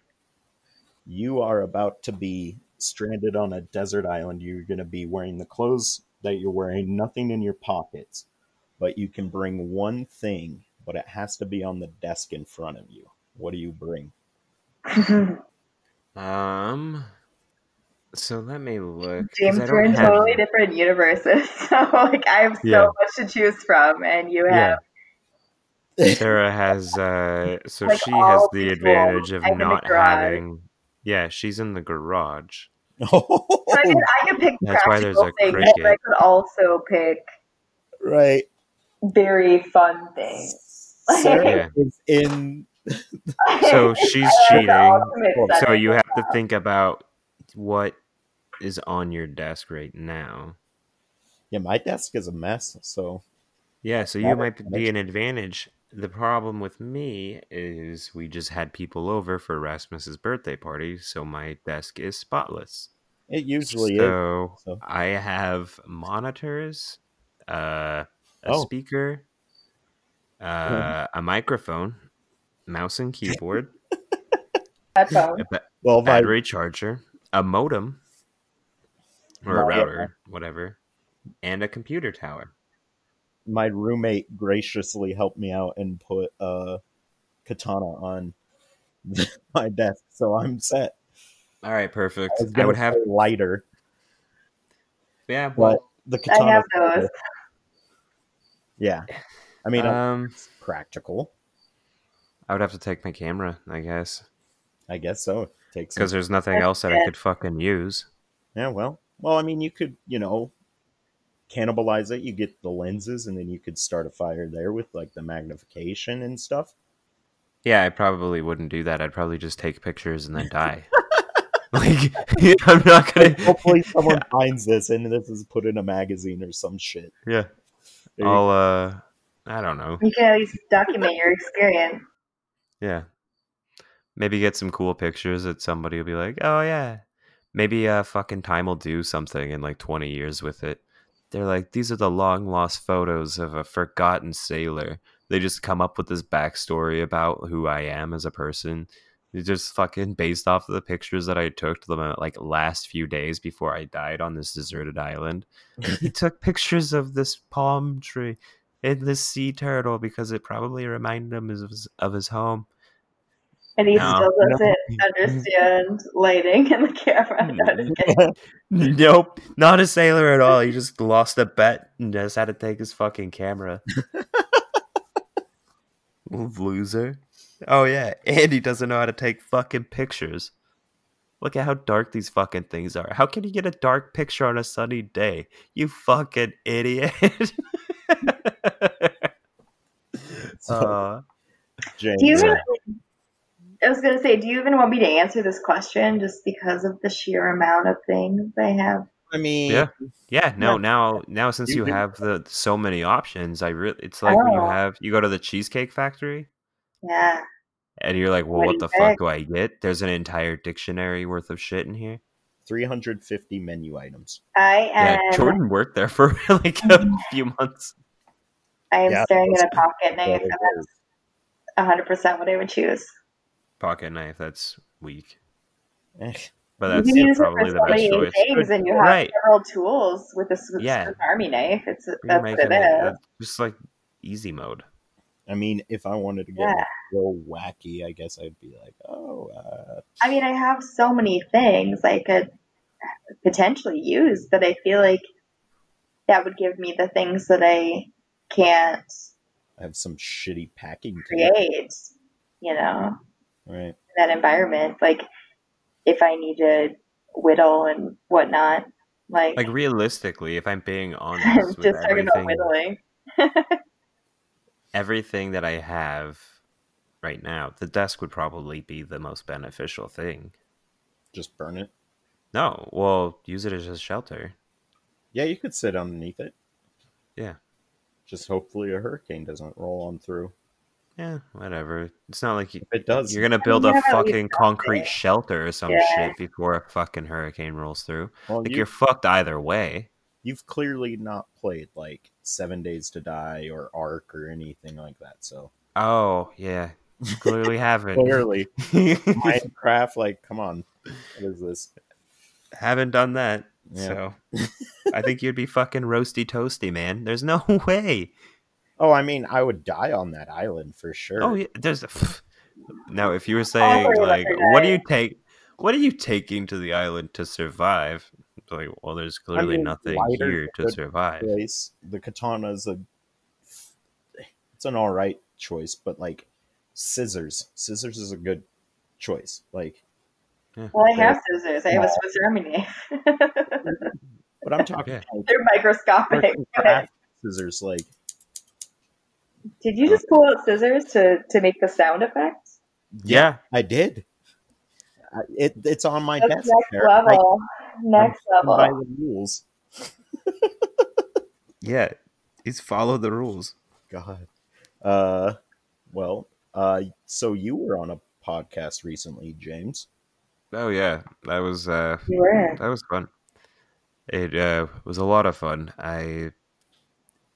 you are about to be stranded on a desert island. You're going to be wearing the clothes that you're wearing, nothing in your pockets, but you can bring one thing, but it has to be on the desk in front of you. What do you bring? Um. So let me look. 'cause James, we're in have- totally different universes, so like I have so Yeah. much to choose from, and you Yeah. have Sarah has uh so Like she has the people, advantage of I'm not garage. having Yeah, she's in the garage. So I mean, I could pick That's why there's practical a things, but I cricket. could also pick right. very fun things. Sarah Yeah. is in. So she's That's the cheating. ultimate So you have to think about what is on your desk right now. Yeah, my desk is a mess. So Yeah, so you might be an advantage. The problem with me is we just had people over for Rasmus's birthday party, so my desk is spotless. it usually is. so so. I have monitors, uh, a a Oh. speaker, uh, a microphone, mouse and keyboard, Headphones. a ba- Well, my battery charger, a modem, or a My- router, whatever, and a computer tower. My roommate graciously helped me out and put a katana on my desk, so I'm set. All right, perfect. I I, would have, say lighter, yeah. but Well, the I have those. Yeah, I mean, um, it's practical. I would have to take my camera, I guess, I guess so. Take some because there's nothing That's else that I could fucking use. Yeah, well, well, I mean, you could, you know, cannibalize it. You get the lenses, and then you could start a fire there with like the magnification and stuff. Yeah, I probably wouldn't do that. I'd probably just take pictures and then die. like, I'm not gonna. Hopefully, someone finds this and this is put in a magazine or some shit. Yeah, There I'll. uh I don't know. You can at least document your experience. Yeah. Maybe get some cool pictures that somebody will be like, oh yeah. Maybe uh fucking time will do something in like 20 years with it. They're like, these are the long lost photos of a forgotten sailor. They just come up with this backstory about who I am as a person. It's just fucking based off of the pictures that I took the like last few days before I died on this deserted island. he took pictures of this palm tree and this sea turtle because it probably reminded him of his, of his home. And he No, still doesn't understand lighting and the camera. No, just kidding. Nope, not a sailor at all. He just lost a bet and just had to take his fucking camera. Loser. Oh yeah, and he doesn't know how to take fucking pictures. Look at how dark these fucking things are. How can you get a dark picture on a sunny day? You fucking idiot. So, uh, James, Do you even, Yeah. I was gonna say, do you even want me to answer this question just because of the sheer amount of things I have? I mean, Yeah. yeah, no, now now since You you have the so many options, I really it's like when you Oh. have you go to the cheesecake factory Yeah. And you're like, well, What what, the you fuck do I get? There's an entire dictionary worth of shit in here. 350 menu items. I Yeah, Jordan worked there for like a mm-hmm. few months. I am Yeah, staring at a that's- pocket knife and that's hundred percent what I would choose. Pocket knife, that's weak. Eh, But that's can probably the best many choice. things and you have Right. several tools with a Swiss Yeah. army knife. It's You're that's what it it is. uh, just like easy mode. I mean, if I wanted to get Yeah. real wacky, I guess I'd be like, oh, uh, I mean, I have so many things I could potentially use that I feel like that would give me the things that I can't I have some shitty packing tape. create, you know, Right. in that environment. Like if I need to whittle and whatnot, like, Like realistically, if I'm being honest with just talking about everything, whittling. everything that I have right now, the desk would probably be the most beneficial thing. Just burn it. No, well, use it as a shelter. Yeah, you could sit underneath it. Yeah. Just hopefully a hurricane doesn't roll on through. Yeah, whatever. It's not like you, it does. You're gonna build you a have at least fucking concrete something. shelter or some Yeah. shit before a fucking hurricane rolls through. well, Like you, you're fucked either way. you've clearly not played like Seven Days to Die or Ark or anything like that. So Oh yeah, clearly haven't. clearly, Minecraft, like, come on, what is this? haven't done that. Yeah. So I think you'd be fucking roasty toasty, man. There's no way. Oh, I mean, I would die on that island for oh, sure. Oh yeah, there's a. Now, if you were saying worry like, what do you take? What are you taking to the island to survive? It's Like, well, there's clearly mean, nothing here to survive. place. The katana's a it's an all right choice, but like scissors, scissors is a good choice. Like, Well, I have scissors. I have a Swiss Army knife. but I'm talking Yeah. like They're microscopic. arts and scissors. Like, Did you just pull out scissors to, to make the sound effect? Yeah, I did. I, it it's on my That's desk. next there. I- level. next I'm by the rules. yeah. it's follow the rules. God. Uh, well, uh, so you were on a podcast recently, James. Oh yeah, that was uh, You were. that was fun. It uh, was a lot of fun. I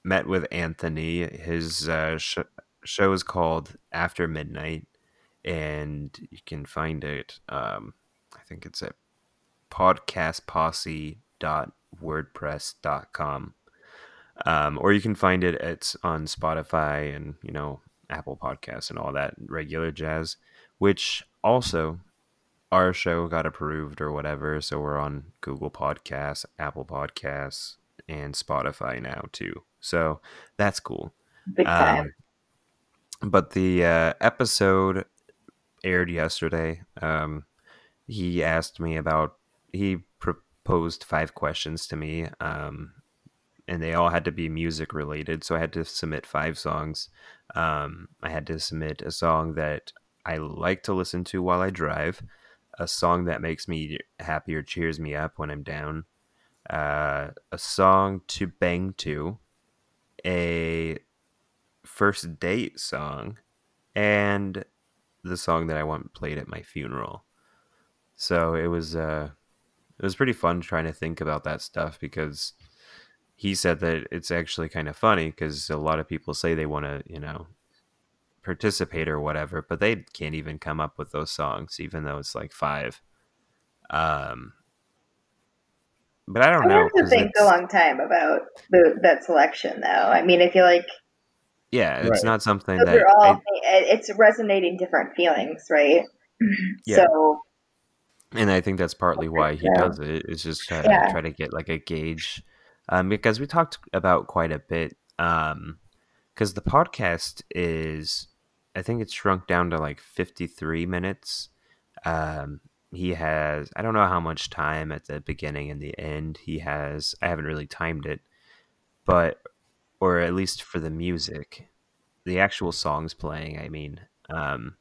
met with Anthony. His uh, sh- show is called After Midnight, and you can find it. Um, I think it's at podcastposse.wordpress.com. Um, or you can find it at on Spotify and you know Apple Podcasts and all that regular jazz. Which also our show got approved or whatever, so we're on Google Podcasts, Apple Podcasts, and Spotify now too. So that's cool. Big time. Um, but the uh, episode aired yesterday. Um, he asked me about. He proposed five questions to me, um, and they all had to be music related. So I had to submit five songs. Um, I had to submit a song that I like to listen to while I drive, a song that makes me happy or cheers me up when I'm down, uh, a song to bang to, a first date song, and the song that I want played at my funeral. So it was uh, it was pretty fun trying to think about that stuff because he said that it's actually kind of funny because a lot of people say they want to you know participate or whatever, but they can't even come up with those songs, even though it's like five. Um, but I don't I know. have to 'cause think a long time about the, that selection, though. I mean, I feel like Yeah, it's Right. not something those that all I, it's resonating different feelings, right? Yeah. So and I think that's partly why he Yeah. does it. Is just try, Yeah. try to get like a gauge, um, because we talked about quite a bit. Um, because the podcast is, I think it's shrunk down to like fifty three minutes. Um, he has I don't know how much time at the beginning and the end he has. I haven't really timed it, but or at least for the music, the actual songs playing. I mean, um,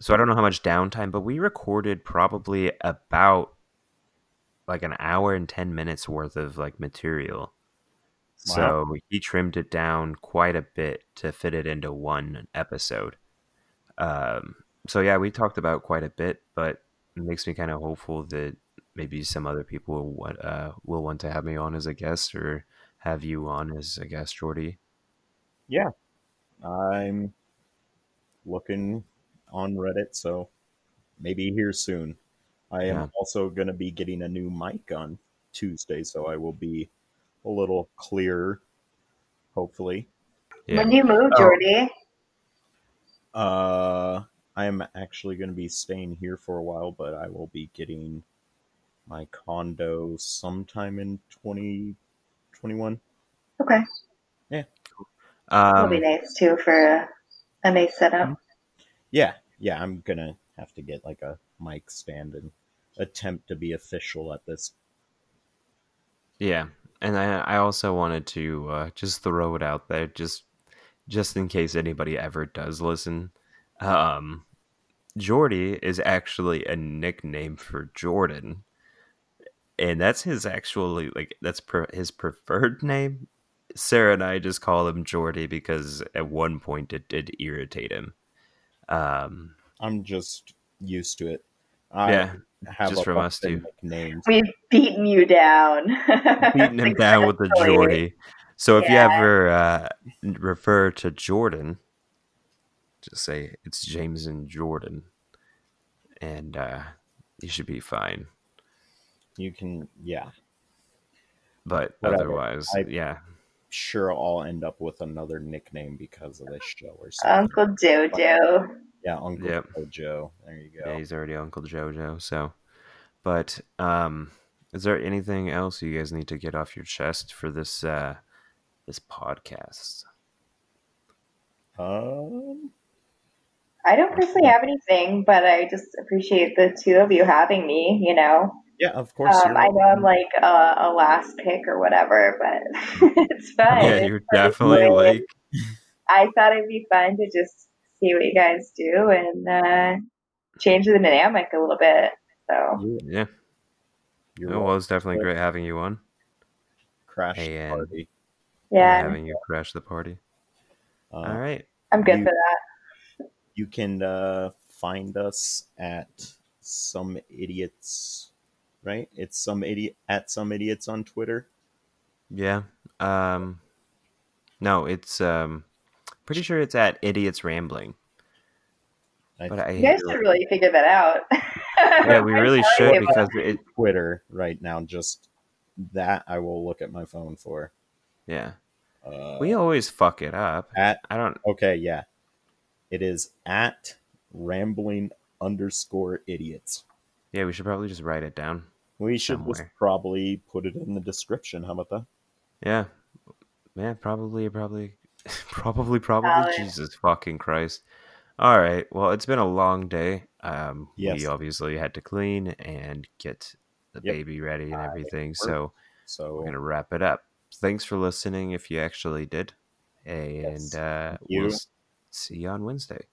so I don't know how much downtime, but we recorded probably about like an hour and 10 minutes worth of like material. So he trimmed it down quite a bit to fit it into one episode. Um, so yeah, we talked about quite a bit, but it makes me kind of hopeful that maybe some other people will, want- uh, will want to have me on as a guest or have you on as a guest, Jordy. Yeah, I'm looking on Reddit, so maybe here soon. I am Yeah. also going to be getting a new mic on Tuesday, so I will be a little clearer, hopefully. Yeah. when you move, Oh. Jordy, Uh, I am actually going to be staying here for a while, but I will be getting my condo sometime in 2021. okay, Yeah, that'll Um, be nice too for a, a nice setup. Yeah, yeah, I'm going to have to get like a mic stand and attempt to be official at this. Yeah, and I I also wanted to uh, just throw it out there, just just in case anybody ever does listen. Um, Jordy is actually a nickname for Jordan, and that's his actually like that's per, his preferred name. Sarah and I just call him Jordy because at one point it did irritate him. Um, I'm just used to it. I yeah, have just a from us of too. Nicknames. We've beaten you down. beating him down with the Successfully. Jordy. So if Yeah. you ever uh, refer to Jordan, just say it's James and Jordan, and uh, you should be fine. You can, yeah. But Whatever. otherwise, I- yeah, Sure, I'll end up with another nickname because of this show or something. Uncle Jojo. yeah, Uncle Yep. Joe. There you go. yeah, he's already Uncle JoJo. So, but um, is there anything else you guys need to get off your chest for this uh, this podcast? Um, I don't personally have anything, but I just appreciate the two of you having me. You know, yeah, of course. um, I know I'm like a, a last pick or whatever, but it's fun. Yeah, you're fun. definitely like I thought it'd be fun to just see what you guys do and uh, change the dynamic a little bit. So yeah. You're Oh, welcome. well, it's definitely great having you on. Crash the and- party. yeah, having you crash the party. Uh, All right. I'm good you- for that. You can uh, find us at some idiots, right? It's some idiot at some idiots on Twitter. Yeah. Um No, it's um pretty sure it's at Idiots Rambling. I But I You guys should really figure that out. yeah, we really should because it Twitter right now. Just that I will look at my phone for. yeah. Uh, We always fuck it up. at I don't okay, yeah, it is at rambling underscore idiots. yeah, we should probably just write it down. We should probably put it in the description. How about that? Yeah. Yeah, probably probably probably probably Valid. Jesus fucking Christ. All right. Well, it's been a long day. Um Yes. we obviously had to clean and get the Yep. baby ready and Uh, everything. work. So So we're gonna wrap it up. Thanks for listening if you actually did. And Yes, uh you. we'll s- see you on Wednesday.